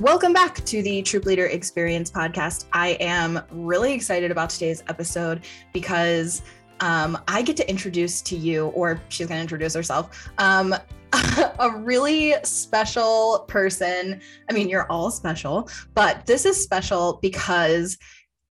Welcome back to the Troop Leader Experience podcast. I am really excited about today's episode because um, I get to introduce to you, or she's going to introduce herself, um, a really special person. I mean, you're all special, but this is special because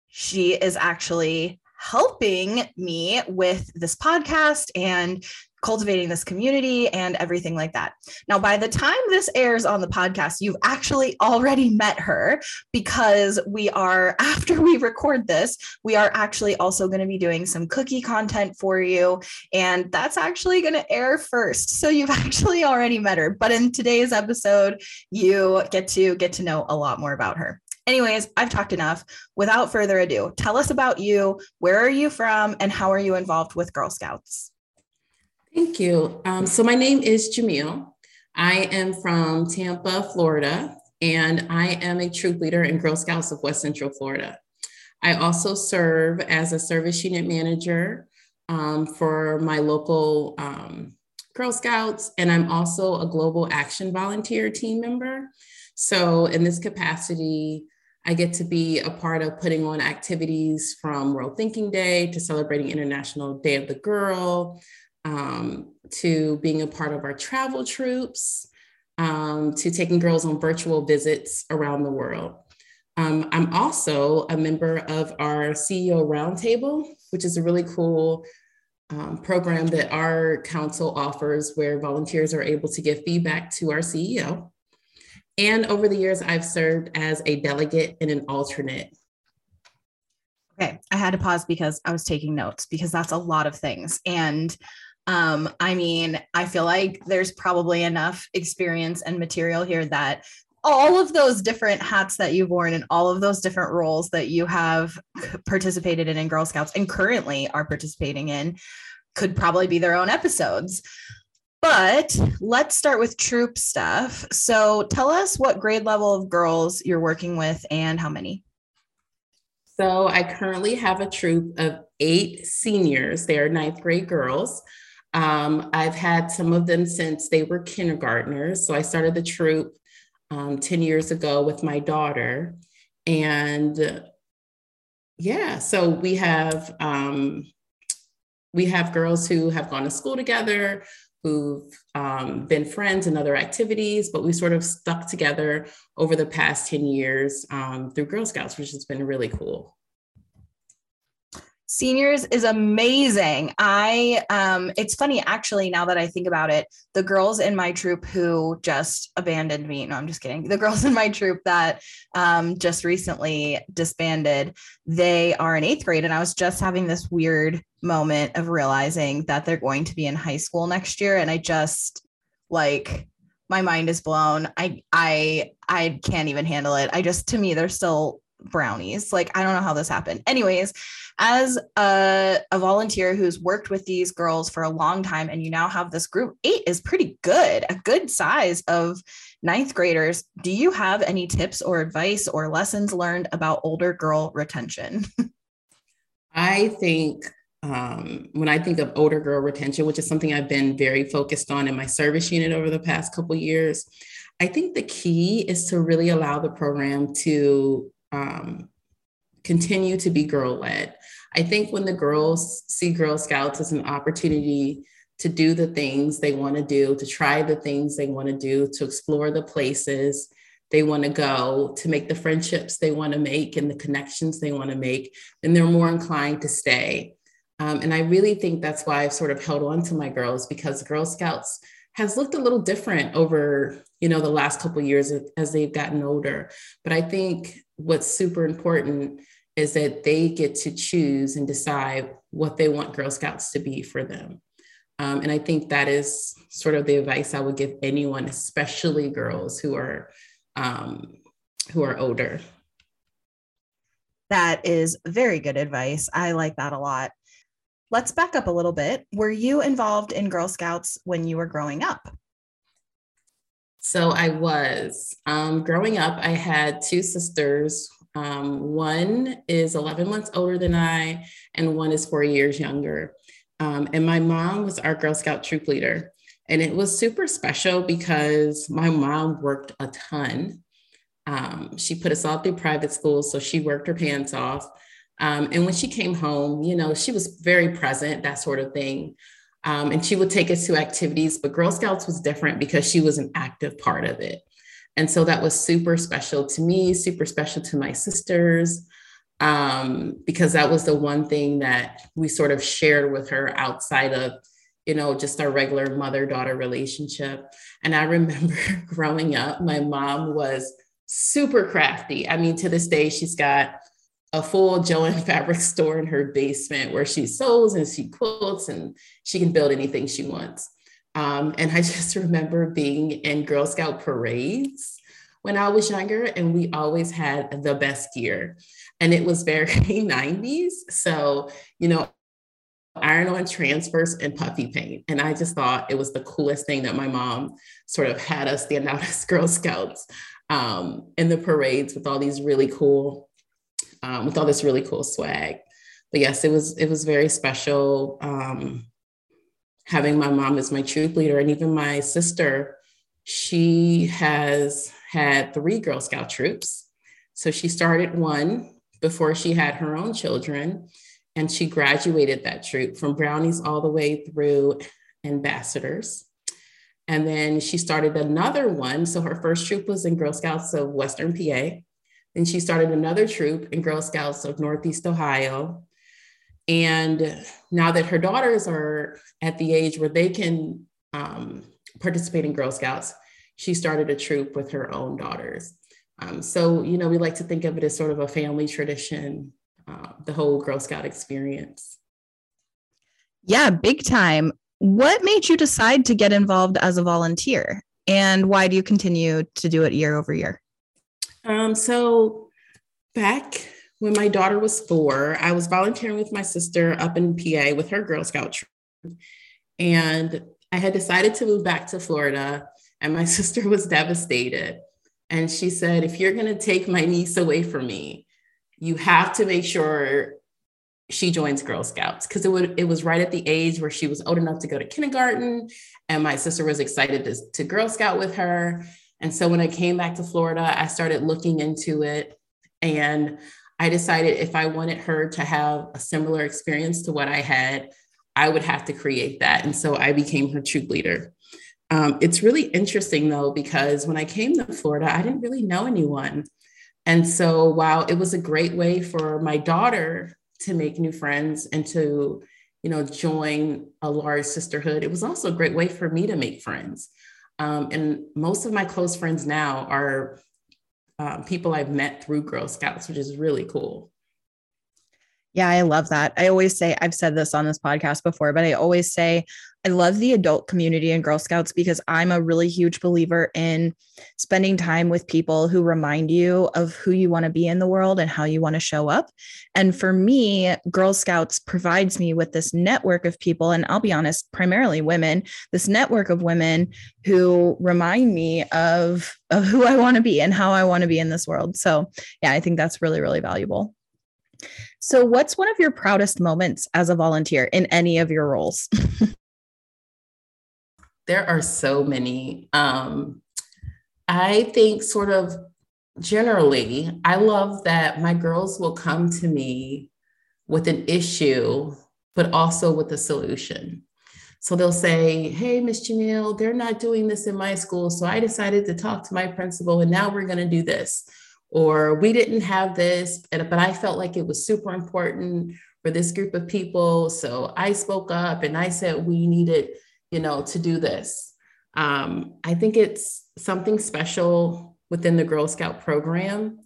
she is actually helping me with this podcast and cultivating this community and everything like that. Now, by the time this airs on the podcast, you've actually already met her because we are, after we record this, we are actually also going to be doing some cookie content for you. And that's actually going to air first. So you've actually already met her. But in today's episode, you get to get to know a lot more about her. Anyways, I've talked enough. Without further ado, tell us about you. Where are you from? And how are you involved with Girl Scouts? Thank you. Um, so, my name is Jamil. I am from Tampa, Florida, and I am a troop leader in Girl Scouts of West Central Florida. I also serve as a service unit manager um, for my local um, Girl Scouts, and I'm also a Global Action Volunteer team member. So, in this capacity, I get to be a part of putting on activities from World Thinking Day to celebrating International Day of the Girl, um, to being a part of our travel troops, um, to taking girls on virtual visits around the world. Um, I'm also a member of our CEO Roundtable, which is a really cool um, program that our council offers where volunteers are able to give feedback to our CEO. And over the years, I've served as a delegate and an alternate. Okay, I had to pause because I was taking notes because that's a lot of things. And um, I mean, I feel like there's probably enough experience and material here that all of those different hats that you've worn and all of those different roles that you have participated in in Girl Scouts and currently are participating in could probably be their own episodes. But let's start with troop stuff. So tell us what grade level of girls you're working with and how many. So I currently have a troop of eight seniors. They are ninth grade girls. Um, I've had some of them since they were kindergartners. So I started the troop um, 10 years ago with my daughter. And yeah, so we have um, we have girls who have gone to school together, who've um, been friends in other activities, but we sort of stuck together over the past 10 years um, through Girl Scouts, which has been really cool seniors is amazing i um it's funny actually now that i think about it the girls in my troop who just abandoned me no i'm just kidding the girls in my troop that um just recently disbanded they are in eighth grade and i was just having this weird moment of realizing that they're going to be in high school next year and i just like my mind is blown i i i can't even handle it i just to me they're still brownies. Like, I don't know how this happened. Anyways, as a, a, volunteer who's worked with these girls for a long time, and you now have this group, eight is pretty good, a good size of ninth graders. Do you have any tips or advice or lessons learned about older girl retention? I think um, when I think of older girl retention, which is something I've been very focused on in my service unit over the past couple years, I think the key is to really allow the program to um, continue to be girl led. I think when the girls see Girl Scouts as an opportunity to do the things they want to do, to try the things they want to do, to explore the places they want to go, to make the friendships they want to make and the connections they want to make, then they're more inclined to stay. Um, and I really think that's why I've sort of held on to my girls because Girl Scouts has looked a little different over you know the last couple years as they've gotten older but i think what's super important is that they get to choose and decide what they want girl scouts to be for them um, and i think that is sort of the advice i would give anyone especially girls who are um, who are older that is very good advice i like that a lot Let's back up a little bit. Were you involved in Girl Scouts when you were growing up? So I was. Um, growing up, I had two sisters. Um, one is 11 months older than I, and one is four years younger. Um, and my mom was our Girl Scout troop leader. And it was super special because my mom worked a ton. Um, she put us all through private school, so she worked her pants off. Um, and when she came home, you know, she was very present, that sort of thing. Um, and she would take us to activities, but Girl Scouts was different because she was an active part of it. And so that was super special to me, super special to my sisters, um, because that was the one thing that we sort of shared with her outside of, you know, just our regular mother daughter relationship. And I remember growing up, my mom was super crafty. I mean, to this day, she's got a full Jo-Ann fabric store in her basement where she sews and she quilts and she can build anything she wants. Um, and I just remember being in Girl Scout parades when I was younger, and we always had the best gear. And it was very 90s. So, you know, iron on transfers and puffy paint. And I just thought it was the coolest thing that my mom sort of had us stand out as Girl Scouts um, in the parades with all these really cool um, with all this really cool swag. But yes, it was it was very special um, having my mom as my troop leader, and even my sister. She has had three Girl Scout troops. So she started one before she had her own children, and she graduated that troop from brownies all the way through ambassadors. And then she started another one. So her first troop was in Girl Scouts of Western PA. Then she started another troop in Girl Scouts of Northeast Ohio. And now that her daughters are at the age where they can um, participate in Girl Scouts, she started a troop with her own daughters. Um, so, you know, we like to think of it as sort of a family tradition, uh, the whole Girl Scout experience. Yeah, big time. What made you decide to get involved as a volunteer? And why do you continue to do it year over year? Um, so back when my daughter was four, I was volunteering with my sister up in PA with her Girl Scout troop. And I had decided to move back to Florida, and my sister was devastated. And she said, If you're going to take my niece away from me, you have to make sure she joins Girl Scouts because it would it was right at the age where she was old enough to go to kindergarten, and my sister was excited to, to Girl Scout with her. And so when I came back to Florida, I started looking into it and I decided if I wanted her to have a similar experience to what I had, I would have to create that. And so I became her troop leader. Um, it's really interesting though, because when I came to Florida, I didn't really know anyone. And so while it was a great way for my daughter to make new friends and to, you know, join a large sisterhood, it was also a great way for me to make friends. Um, and most of my close friends now are um, people I've met through Girl Scouts, which is really cool. Yeah, I love that. I always say, I've said this on this podcast before, but I always say, I love the adult community in Girl Scouts because I'm a really huge believer in spending time with people who remind you of who you want to be in the world and how you want to show up. And for me, Girl Scouts provides me with this network of people, and I'll be honest, primarily women, this network of women who remind me of, of who I want to be and how I want to be in this world. So, yeah, I think that's really, really valuable. So, what's one of your proudest moments as a volunteer in any of your roles? there are so many. Um, I think, sort of generally, I love that my girls will come to me with an issue, but also with a solution. So they'll say, Hey, Miss Jamil, they're not doing this in my school. So I decided to talk to my principal, and now we're going to do this. Or we didn't have this, but I felt like it was super important for this group of people. So I spoke up and I said we needed you know, to do this. Um, I think it's something special within the Girl Scout program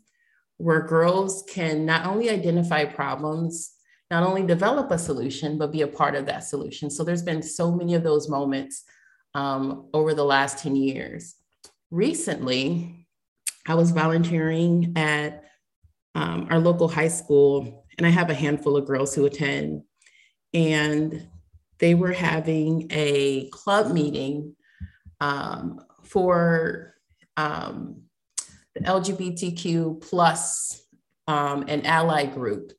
where girls can not only identify problems, not only develop a solution, but be a part of that solution. So there's been so many of those moments um, over the last 10 years. Recently, I was volunteering at um, our local high school, and I have a handful of girls who attend. And they were having a club meeting um, for um, the LGBTQ plus um, an ally group.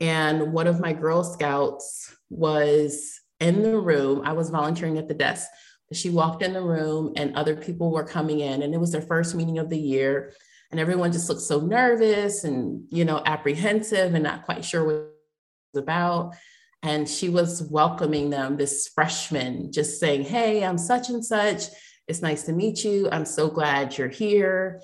And one of my Girl Scouts was in the room. I was volunteering at the desk. She walked in the room and other people were coming in, and it was their first meeting of the year. and everyone just looked so nervous and you know apprehensive and not quite sure what it was about. And she was welcoming them this freshman just saying hey i'm such and such. It's nice to meet you. I'm so glad you're here.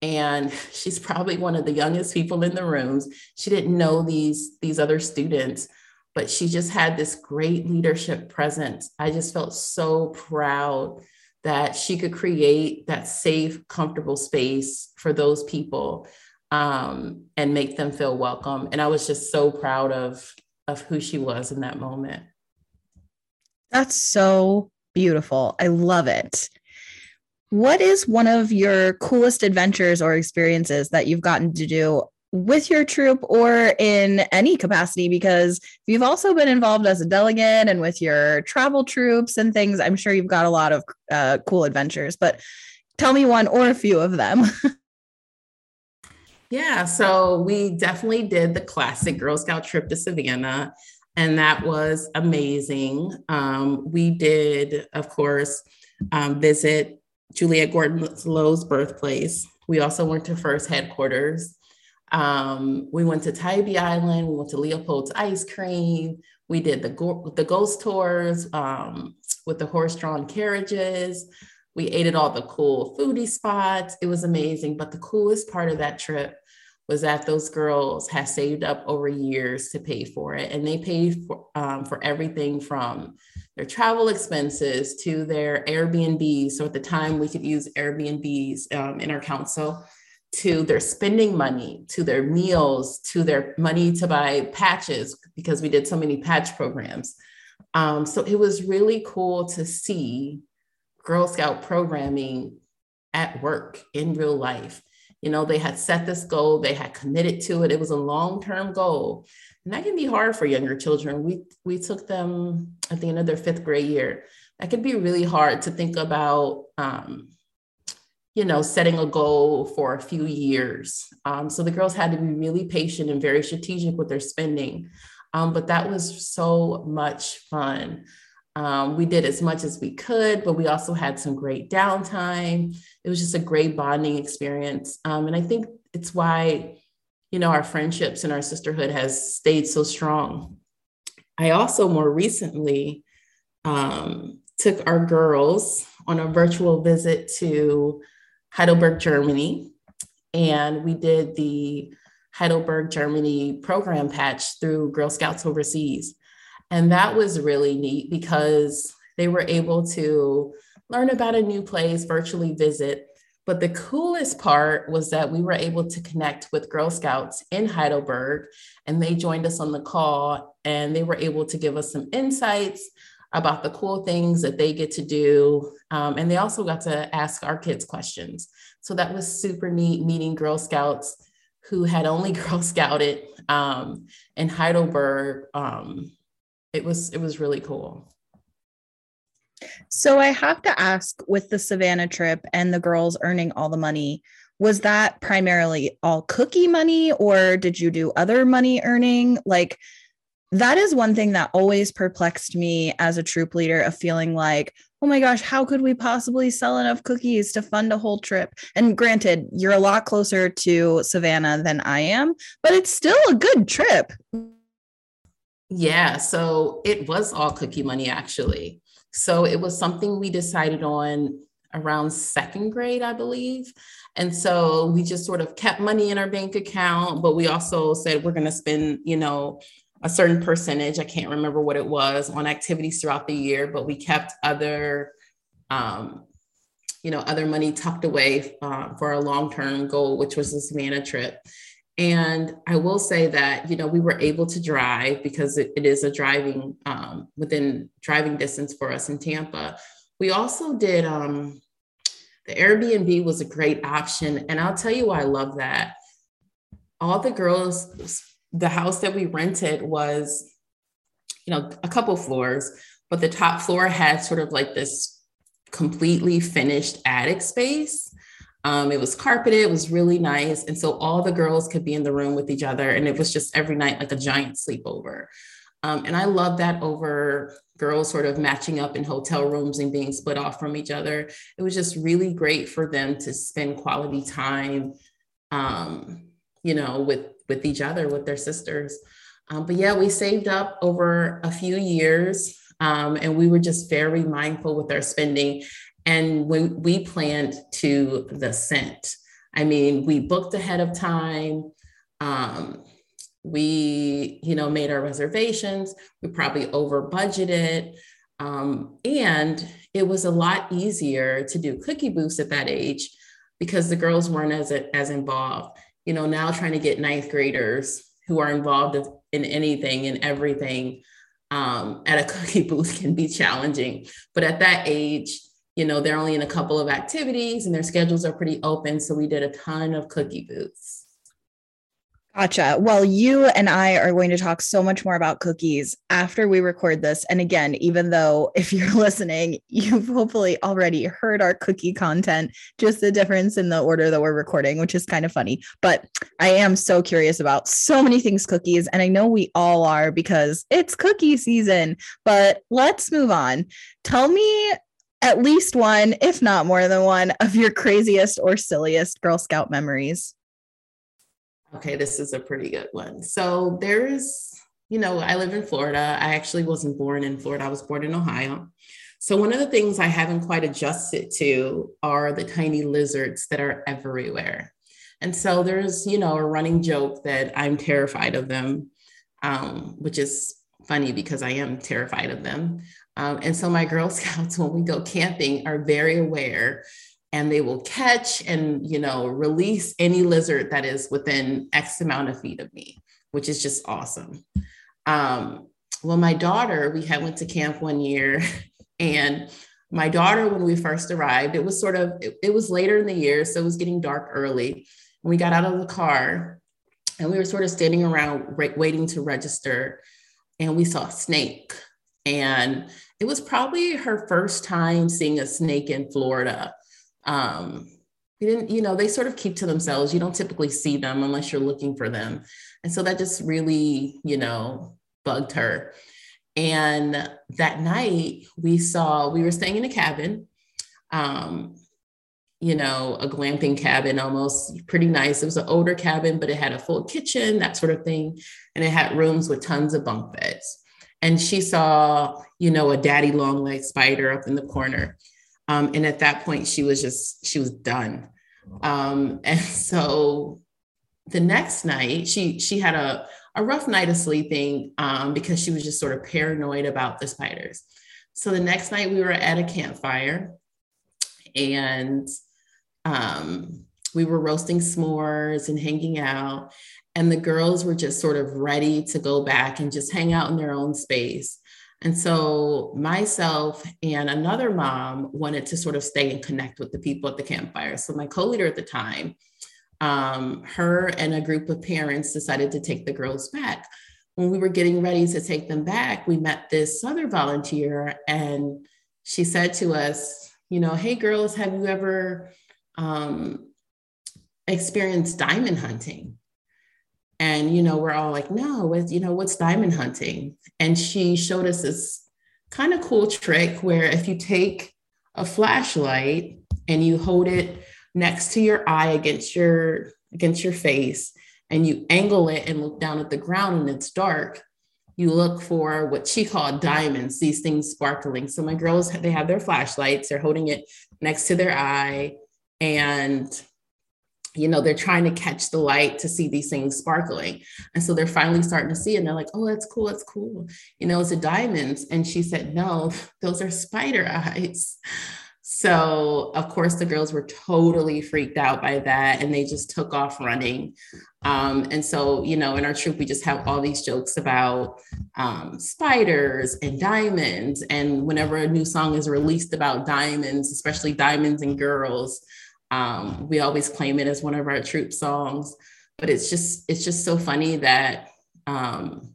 And she's probably one of the youngest people in the rooms. She didn't know these these other students but she just had this great leadership presence i just felt so proud that she could create that safe, comfortable space for those people um, and make them feel welcome. And I was just so proud of of who she was in that moment. That's so beautiful. I love it. What is one of your coolest adventures or experiences that you've gotten to do with your troop or in any capacity because you've also been involved as a delegate and with your travel troops and things. I'm sure you've got a lot of uh, cool adventures but tell me one or a few of them. Yeah so we definitely did the classic girl scout trip to savannah and that was amazing. Um, we did of course um, visit juliette gordon low's birthplace. We also went to first headquarters um, we went to Tybee Island. We went to Leopold's Ice Cream. We did the go- the ghost tours um, with the horse-drawn carriages. We ate at all the cool foodie spots. It was amazing. But the coolest part of that trip was that those girls had saved up over years to pay for it, and they paid for um, for everything from their travel expenses to their Airbnbs. So at the time, we could use Airbnbs um, in our council to their spending money, to their meals, to their money to buy patches because we did so many patch programs. Um, so it was really cool to see Girl Scout programming at work in real life. You know, they had set this goal, they had committed to it. It was a long-term goal. And that can be hard for younger children. We we took them at the end of their fifth grade year. That could be really hard to think about um, you know, setting a goal for a few years. Um, so the girls had to be really patient and very strategic with their spending. Um, but that was so much fun. Um, we did as much as we could, but we also had some great downtime. It was just a great bonding experience. Um, and I think it's why, you know, our friendships and our sisterhood has stayed so strong. I also more recently um, took our girls on a virtual visit to Heidelberg, Germany. And we did the Heidelberg, Germany program patch through Girl Scouts Overseas. And that was really neat because they were able to learn about a new place, virtually visit. But the coolest part was that we were able to connect with Girl Scouts in Heidelberg, and they joined us on the call and they were able to give us some insights about the cool things that they get to do. Um, and they also got to ask our kids questions. So that was super neat meeting Girl Scouts who had only Girl Scouted um, in Heidelberg. Um, it was it was really cool. So I have to ask with the Savannah trip and the girls earning all the money, was that primarily all cookie money or did you do other money earning? Like that is one thing that always perplexed me as a troop leader of feeling like, oh my gosh, how could we possibly sell enough cookies to fund a whole trip? And granted, you're a lot closer to Savannah than I am, but it's still a good trip. Yeah, so it was all cookie money actually. So it was something we decided on around second grade, I believe. And so we just sort of kept money in our bank account, but we also said we're going to spend, you know, a certain percentage, I can't remember what it was, on activities throughout the year, but we kept other, um, you know, other money tucked away uh, for our long-term goal, which was the Savannah trip. And I will say that, you know, we were able to drive because it, it is a driving um, within driving distance for us in Tampa. We also did um, the Airbnb was a great option. And I'll tell you why I love that. All the girls the house that we rented was, you know, a couple floors, but the top floor had sort of like this completely finished attic space. Um, it was carpeted, it was really nice. And so all the girls could be in the room with each other. And it was just every night like a giant sleepover. Um, and I love that over girls sort of matching up in hotel rooms and being split off from each other. It was just really great for them to spend quality time um, you know, with with each other, with their sisters. Um, but yeah, we saved up over a few years, um, and we were just very mindful with our spending. And when we planned to the cent, I mean, we booked ahead of time. Um, we, you know, made our reservations. We probably over budgeted. Um, and it was a lot easier to do cookie booths at that age because the girls weren't as, as involved. You know, now trying to get ninth graders who are involved in anything and everything um, at a cookie booth can be challenging. But at that age, you know, they're only in a couple of activities and their schedules are pretty open. So we did a ton of cookie booths. Gotcha. Well, you and I are going to talk so much more about cookies after we record this. And again, even though if you're listening, you've hopefully already heard our cookie content, just the difference in the order that we're recording, which is kind of funny. But I am so curious about so many things cookies. And I know we all are because it's cookie season. But let's move on. Tell me at least one, if not more than one, of your craziest or silliest Girl Scout memories. Okay, this is a pretty good one. So there's, you know, I live in Florida. I actually wasn't born in Florida, I was born in Ohio. So one of the things I haven't quite adjusted to are the tiny lizards that are everywhere. And so there's, you know, a running joke that I'm terrified of them, um, which is funny because I am terrified of them. Um, and so my Girl Scouts, when we go camping, are very aware and they will catch and you know release any lizard that is within x amount of feet of me which is just awesome. Um, well my daughter we had went to camp one year and my daughter when we first arrived it was sort of it, it was later in the year so it was getting dark early. And we got out of the car and we were sort of standing around re- waiting to register and we saw a snake. And it was probably her first time seeing a snake in florida um, we didn't, you know, they sort of keep to themselves. You don't typically see them unless you're looking for them. And so that just really, you know, bugged her. And that night we saw, we were staying in a cabin, um, you know, a glamping cabin, almost pretty nice. It was an older cabin, but it had a full kitchen, that sort of thing. And it had rooms with tons of bunk beds. And she saw, you know, a daddy long leg spider up in the corner. Um, and at that point, she was just, she was done. Um, and so the next night, she she had a, a rough night of sleeping um, because she was just sort of paranoid about the spiders. So the next night we were at a campfire and um, we were roasting s'mores and hanging out. And the girls were just sort of ready to go back and just hang out in their own space. And so myself and another mom wanted to sort of stay and connect with the people at the campfire. So my co-leader at the time, um, her and a group of parents decided to take the girls back. When we were getting ready to take them back, we met this other volunteer and she said to us, you know, hey girls, have you ever um, experienced diamond hunting? And, you know, we're all like, no, what, you know, what's diamond hunting? And she showed us this kind of cool trick where if you take a flashlight and you hold it next to your eye against your against your face and you angle it and look down at the ground and it's dark you look for what she called diamonds these things sparkling so my girls they have their flashlights they're holding it next to their eye and you know, they're trying to catch the light to see these things sparkling. And so they're finally starting to see it. And they're like, oh, that's cool. That's cool. You know, it's a diamonds. And she said, no, those are spider eyes. So, of course, the girls were totally freaked out by that and they just took off running. Um, and so, you know, in our troop, we just have all these jokes about um, spiders and diamonds. And whenever a new song is released about diamonds, especially diamonds and girls, um, we always claim it as one of our troop songs, but it's just it's just so funny that um,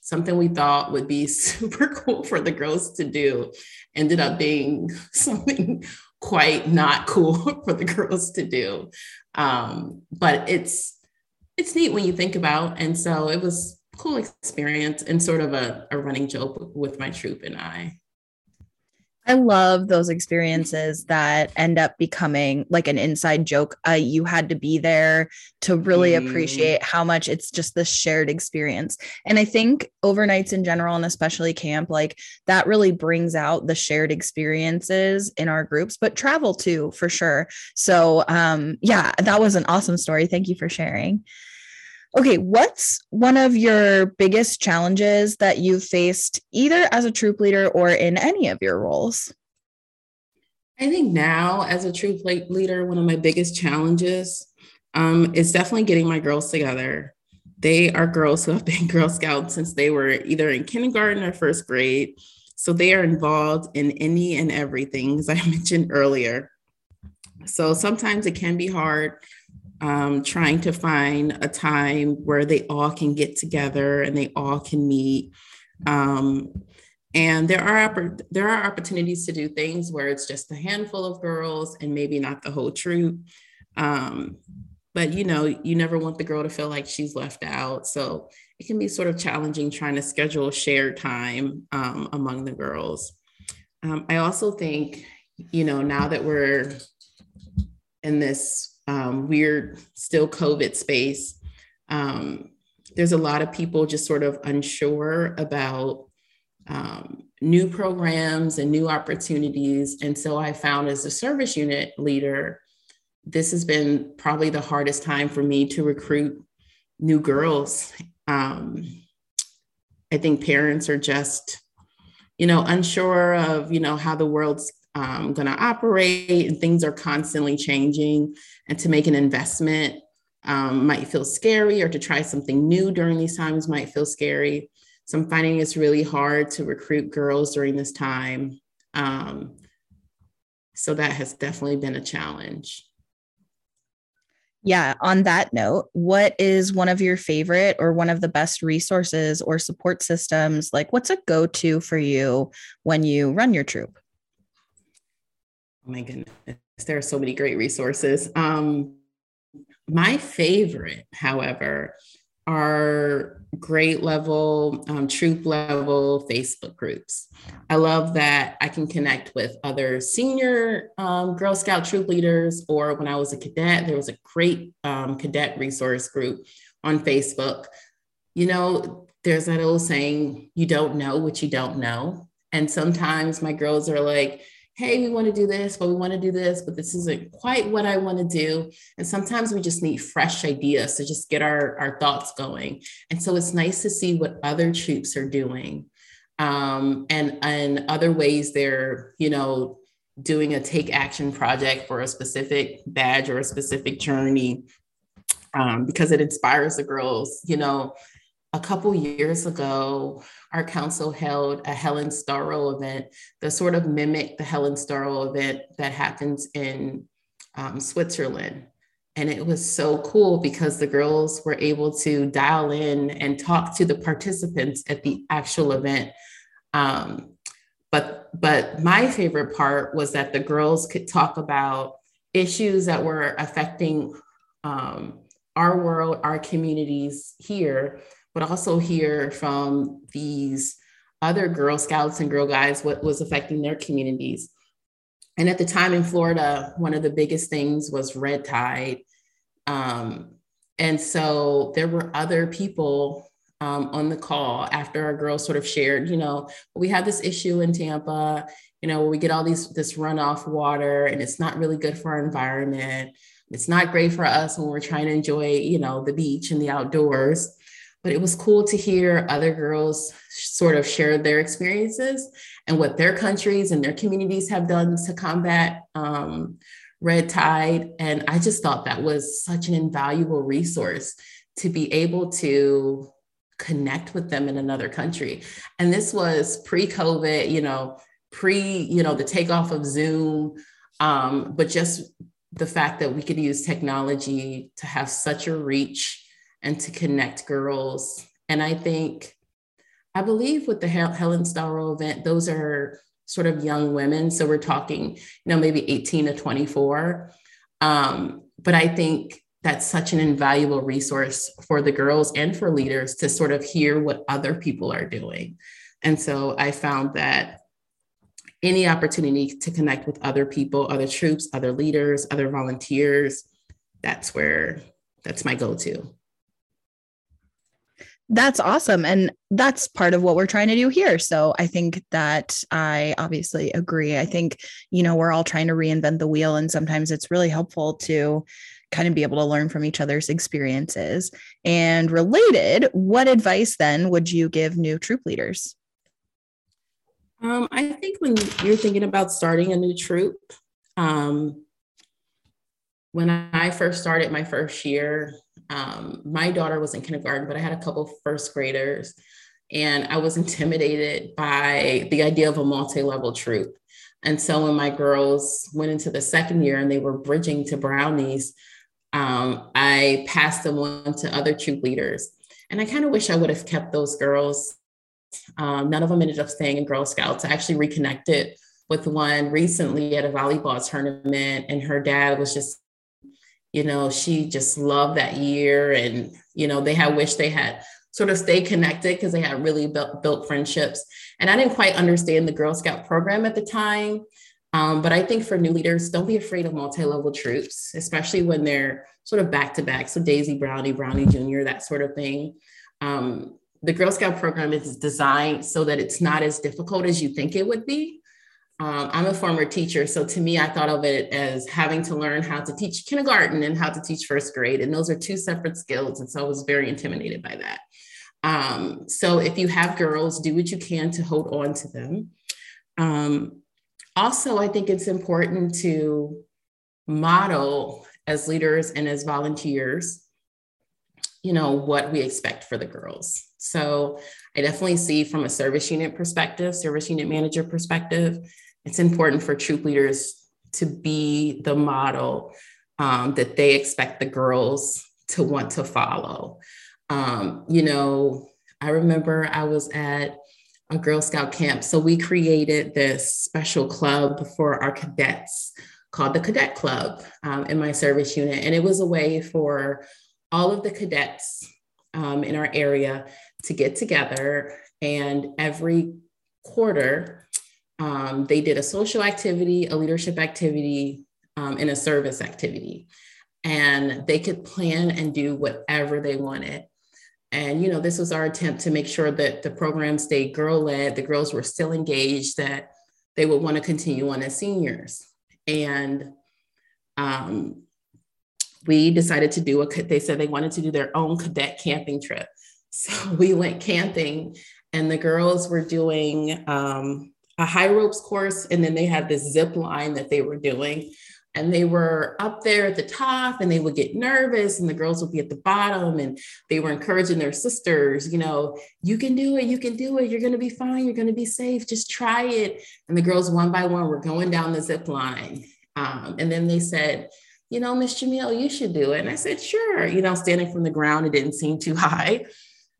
something we thought would be super cool for the girls to do ended up being something quite not cool for the girls to do. Um, but it's it's neat when you think about, and so it was cool experience and sort of a, a running joke with my troop and I. I love those experiences that end up becoming like an inside joke. Uh, you had to be there to really mm. appreciate how much it's just the shared experience. And I think overnights in general, and especially camp, like that really brings out the shared experiences in our groups, but travel too, for sure. So, um, yeah, that was an awesome story. Thank you for sharing. Okay, what's one of your biggest challenges that you've faced either as a troop leader or in any of your roles? I think now, as a troop leader, one of my biggest challenges um, is definitely getting my girls together. They are girls who have been Girl Scouts since they were either in kindergarten or first grade. So they are involved in any and everything, as I mentioned earlier. So sometimes it can be hard um, trying to find a time where they all can get together and they all can meet. Um, and there are there are opportunities to do things where it's just a handful of girls and maybe not the whole troop. Um, but you know, you never want the girl to feel like she's left out. So it can be sort of challenging trying to schedule shared time um, among the girls. Um, I also think, you know, now that we're in this um, weird, still COVID space, um, there's a lot of people just sort of unsure about um, new programs and new opportunities. And so I found as a service unit leader, this has been probably the hardest time for me to recruit new girls. Um, I think parents are just, you know, unsure of, you know, how the world's um, going to operate and things are constantly changing and to make an investment um, might feel scary or to try something new during these times might feel scary. So i'm finding it's really hard to recruit girls during this time um, so that has definitely been a challenge. Yeah on that note what is one of your favorite or one of the best resources or support systems? Like what's a go-to for you when you run your troop Oh my goodness, there are so many great resources. Um, my favorite, however, are grade level, um, troop level Facebook groups. I love that I can connect with other senior um, Girl Scout troop leaders, or when I was a cadet, there was a great um, cadet resource group on Facebook. You know, there's that old saying, you don't know what you don't know. And sometimes my girls are like, hey, we want to do this, but we want to do this, but this isn't quite what I want to do. And sometimes we just need fresh ideas to just get our, our thoughts going. And so it's nice to see what other troops are doing um, and, and other ways they're, you know, doing a take action project for a specific badge or a specific journey um, because it inspires the girls, you know, a couple years ago, our council held a Helen Storrow event that sort of mimicked the Helen Storrow event that happens in um, Switzerland. And it was so cool because the girls were able to dial in and talk to the participants at the actual event. Um, but, but my favorite part was that the girls could talk about issues that were affecting um, our world, our communities here, but also hear from these other Girl Scouts and Girl Guides what was affecting their communities. And at the time in Florida, one of the biggest things was red tide. Um, and so there were other people um, on the call after our girls sort of shared, you know, we have this issue in Tampa, you know, we get all these this runoff water and it's not really good for our environment. It's not great for us when we're trying to enjoy, you know, the beach and the outdoors but it was cool to hear other girls sort of share their experiences and what their countries and their communities have done to combat um, red tide. And I just thought that was such an invaluable resource to be able to connect with them in another country. And this was pre-COVID, you know, pre, you know, the takeoff of Zoom, um, but just the fact that we could use technology to have such a reach and to connect girls. And I think, I believe with the Helen Storrow event, those are sort of young women. So we're talking, you know, maybe 18 to 24. Um, but I think that's such an invaluable resource for the girls and for leaders to sort of hear what other people are doing. And so I found that any opportunity to connect with other people, other troops, other leaders, other volunteers, that's where that's my go-to. That's awesome. And that's part of what we're trying to do here. So I think that I obviously agree. I think, you know, we're all trying to reinvent the wheel, and sometimes it's really helpful to kind of be able to learn from each other's experiences. And related, what advice then would you give new troop leaders? Um, I think when you're thinking about starting a new troop, um, when I first started my first year, um, my daughter was in kindergarten, but I had a couple first graders, and I was intimidated by the idea of a multi level troop. And so when my girls went into the second year and they were bridging to brownies, um, I passed them on to other troop leaders. And I kind of wish I would have kept those girls. Um, none of them ended up staying in Girl Scouts. I actually reconnected with one recently at a volleyball tournament, and her dad was just, you know, she just loved that year. And, you know, they had wished they had sort of stayed connected because they had really built, built friendships. And I didn't quite understand the Girl Scout program at the time. Um, but I think for new leaders, don't be afraid of multi-level troops, especially when they're sort of back to back. So Daisy Brownie, Brownie Junior, that sort of thing. Um, the Girl Scout program is designed so that it's not as difficult as you think it would be. Um, I'm a former teacher, so to me, I thought of it as having to learn how to teach kindergarten and how to teach first grade, and those are two separate skills. And so I was very intimidated by that. Um, so if you have girls, do what you can to hold on to them. Um, also, I think it's important to model as leaders and as volunteers, you know, what we expect for the girls. So I definitely see from a service unit perspective, service unit manager perspective, it's important for troop leaders to be the model um, that they expect the girls to want to follow. Um, you know, I remember I was at a Girl Scout camp. So we created this special club for our cadets called the Cadet Club um, in my service unit. And it was a way for all of the cadets um, in our area to get together. And every quarter, um, they did a social activity, a leadership activity, um, and a service activity. And they could plan and do whatever they wanted. And, you know, this was our attempt to make sure that the program stayed girl led, the girls were still engaged, that they would want to continue on as seniors. And um, we decided to do a, they said they wanted to do their own cadet camping trip. So we went camping and the girls were doing um, a high ropes course. And then they had this zip line that they were doing. And they were up there at the top and they would get nervous and the girls would be at the bottom and they were encouraging their sisters you know you can do it you can do it you're to be fine you're to be safe just try it. And the girls one by one were going down the zip line. Um, and then they said you know miss jamil you should do it. And i said sure you know standing from the ground it didn't seem too high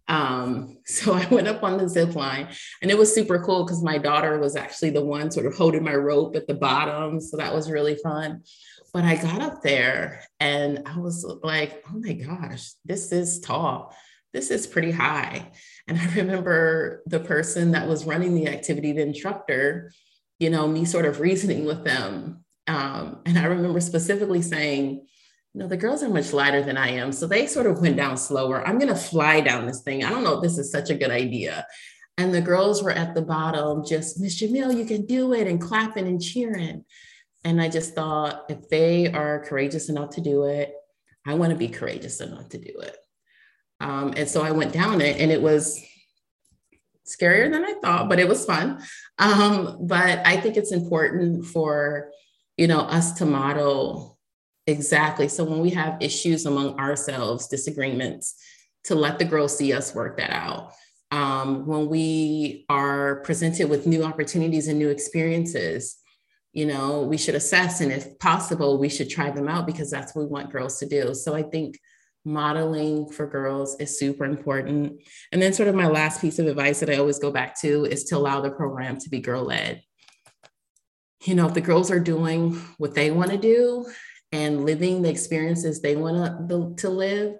um, so I went up on the zip line and it was super cool because my daughter was actually the one sort of holding my rope at the bottom. So that was really fun. But I got up there and I was like, oh my gosh, this is tall. This is pretty high. And I remember the person that was running the activity, the instructor, you know, me sort of reasoning with them. Um, and I remember specifically saying, know, the girls are much lighter than I am. So they sort of went down slower. I'm going to fly down this thing. I don't know if this is such a good idea. And the girls were at the bottom, just, Miss Jamil, you can do it, and clapping and cheering. And I just thought, if they are courageous enough to do it, I want to be courageous enough to do it. Um, and so I went down it, and it was scarier than I thought, but it was fun. Um, but I think it's important for, you know, us to model Exactly. So when we have issues among ourselves, disagreements, to let the girls see us work that out. Um, when we are presented with new opportunities and new experiences, you know, we should assess and if possible, we should try them out because that's what we want girls to do. So I think modeling for girls is super important. And then, sort of, my last piece of advice that I always go back to is to allow the program to be girl led. You know, if the girls are doing what they want to do and living the experiences they want to, to live,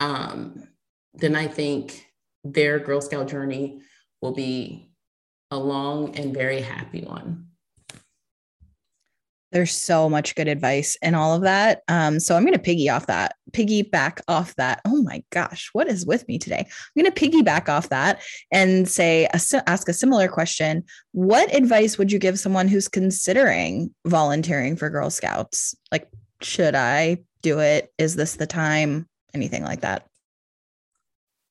um, then I think their Girl Scout journey will be a long and very happy one. there's so much good advice in all of that. Um, so I'm going to piggy off that, piggyback off that. Oh my gosh, what is with me today? I'm going to piggyback off that and say, ask a similar question. What advice would you give someone who's considering volunteering for Girl Scouts? Like, should I do it? Is this the time? Anything like that?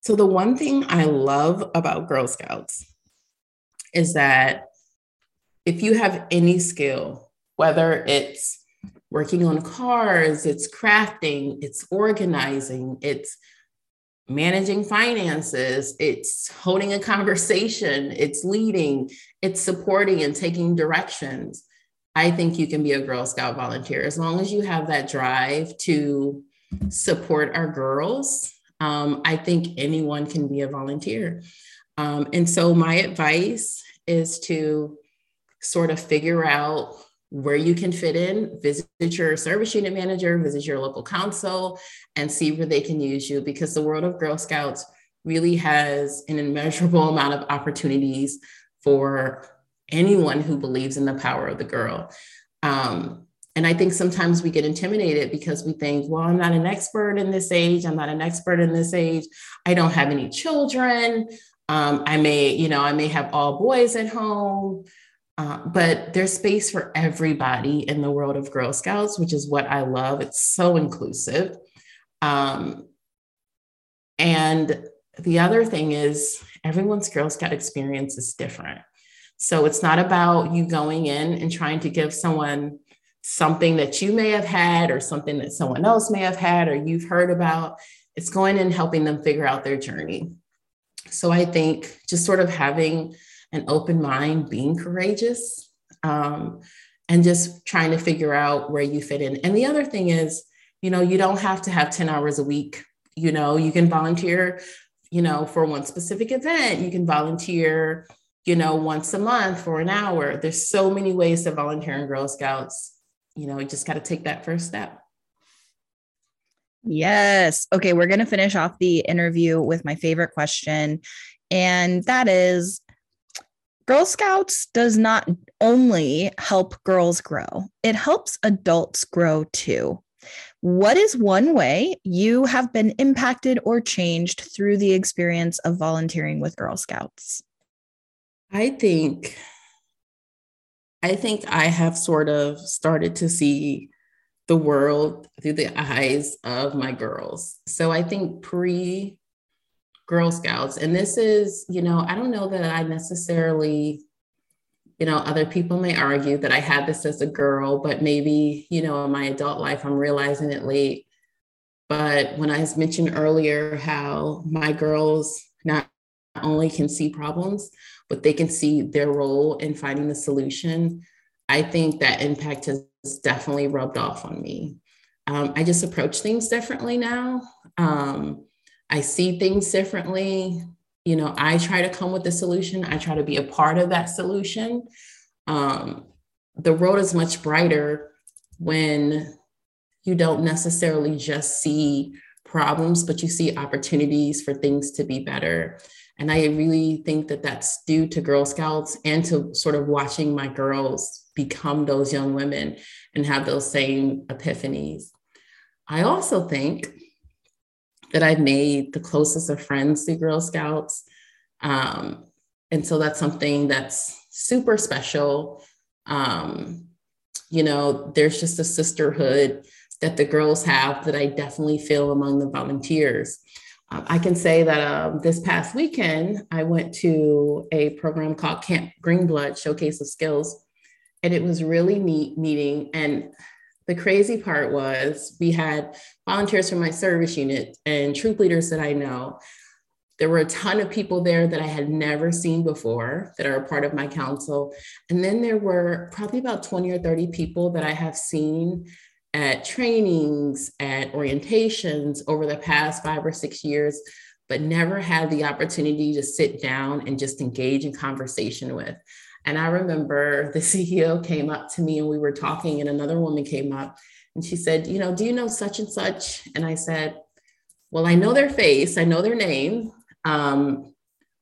So, the one thing I love about Girl Scouts is that if you have any skill, whether it's working on cars, it's crafting, it's organizing, it's managing finances, it's holding a conversation, it's leading, it's supporting and taking directions. I think you can be a Girl Scout volunteer as long as you have that drive to support our girls. Um, I think anyone can be a volunteer. Um, and so, my advice is to sort of figure out where you can fit in, visit your service unit manager, visit your local council, and see where they can use you because the world of Girl Scouts really has an immeasurable amount of opportunities for anyone who believes in the power of the girl. Um, and I think sometimes we get intimidated because we think, well, I'm not an expert in this age. I'm not an expert in this age. I don't have any children. Um, I may, you know, I may have all boys at home. Uh, but there's space for everybody in the world of Girl Scouts, which is what I love. It's so inclusive. Um, and the other thing is, everyone's Girl Scout experience is different. So it's not about you going in and trying to give someone something that you may have had or something that someone else may have had or you've heard about. It's going and helping them figure out their journey. So I think just sort of having an open mind, being courageous, um, and just trying to figure out where you fit in. And the other thing is, you know, you don't have to have 10 hours a week. You know, you can volunteer, you know, for one specific event. You can volunteer, you know, mm-hmm. once a month for an hour. There's so many ways to volunteer in Girl Scouts. You know, you just got to take that first step. Yes. Okay. We're going to finish off the interview with my favorite question. And that is Girl Scouts does not only help girls grow, it helps adults grow too. What is one way you have been impacted or changed through the experience of volunteering with Girl Scouts? I think I think I have sort of started to see the world through the eyes of my girls. So I think pre Girl Scouts. And this is, you know, I don't know that I necessarily, you know, other people may argue that I had this as a girl, but maybe, you know, in my adult life, I'm realizing it late. But when I mentioned earlier how my girls not only can see problems, but they can see their role in finding the solution, I think that impact has definitely rubbed off on me. Um, I just approach things differently now. Um, I see things differently. You know, I try to come with the solution, I try to be a part of that solution. Um, the road is much brighter when you don't necessarily just see problems, but you see opportunities for things to be better. And I really think that that's due to Girl Scouts and to sort of watching my girls become those young women and have those same epiphanies. I also think that I've made the closest of friends through Girl Scouts. Um, and so that's something that's super special. Um, you know, there's just a sisterhood that the girls have that I definitely feel among the volunteers. I can say that um, this past weekend, I went to a program called Camp Greenblood Showcase of Skills, and it was really neat meeting. And the crazy part was we had volunteers from my service unit and troop leaders that I know. There were a ton of people there that I had never seen before that are a part of my council. And then there were probably about 20 or 30 people that I have seen at trainings, at orientations over the past five or six years, but never had the opportunity to sit down and just engage in conversation with. And I remember the CEO came up to me and we were talking, and another woman came up and she said, You know, do you know such and such? And I said, Well, I know their face, I know their name. Um,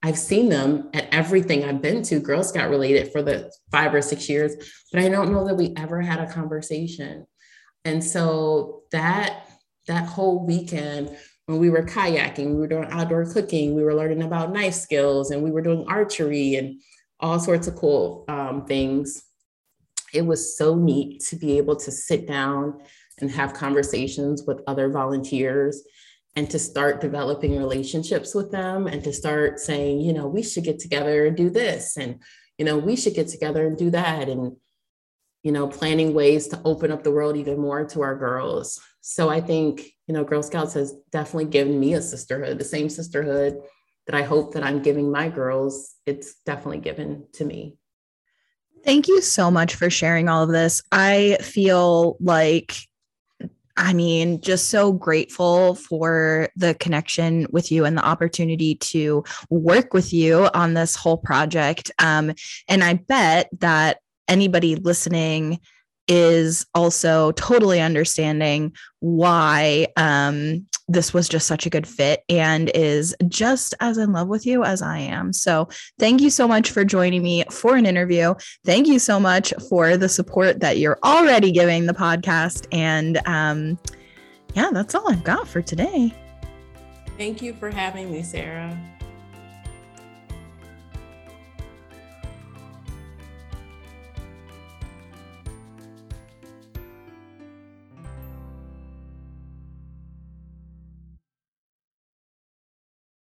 I've seen them at everything I've been to, Girl Scout related, for the five or six years, but I don't know that we ever had a conversation. And so that that whole weekend when we were kayaking, we were doing outdoor cooking, we were learning about knife skills, and we were doing archery and all sorts of cool um, things. It was so neat to be able to sit down and have conversations with other volunteers and to start developing relationships with them and to start saying, you know, we should get together and do this. And, you know, we should get together and do that. And, you know, planning ways to open up the world even more to our girls. So I think, you know, Girl Scouts has definitely given me a sisterhood, the same sisterhood that I hope that I'm giving my girls. It's definitely given to me. Thank you so much for sharing all of this. I feel like I mean, just so grateful for the connection with you and the opportunity to work with you on this whole project. Um, and I bet that anybody listening is also totally understanding why um, this was just such a good fit and is just as in love with you as I am. So, thank you so much for joining me for an interview. Thank you so much for the support that you're already giving the podcast. And um, yeah, that's all I've got for today. Thank you for having me, Sarah.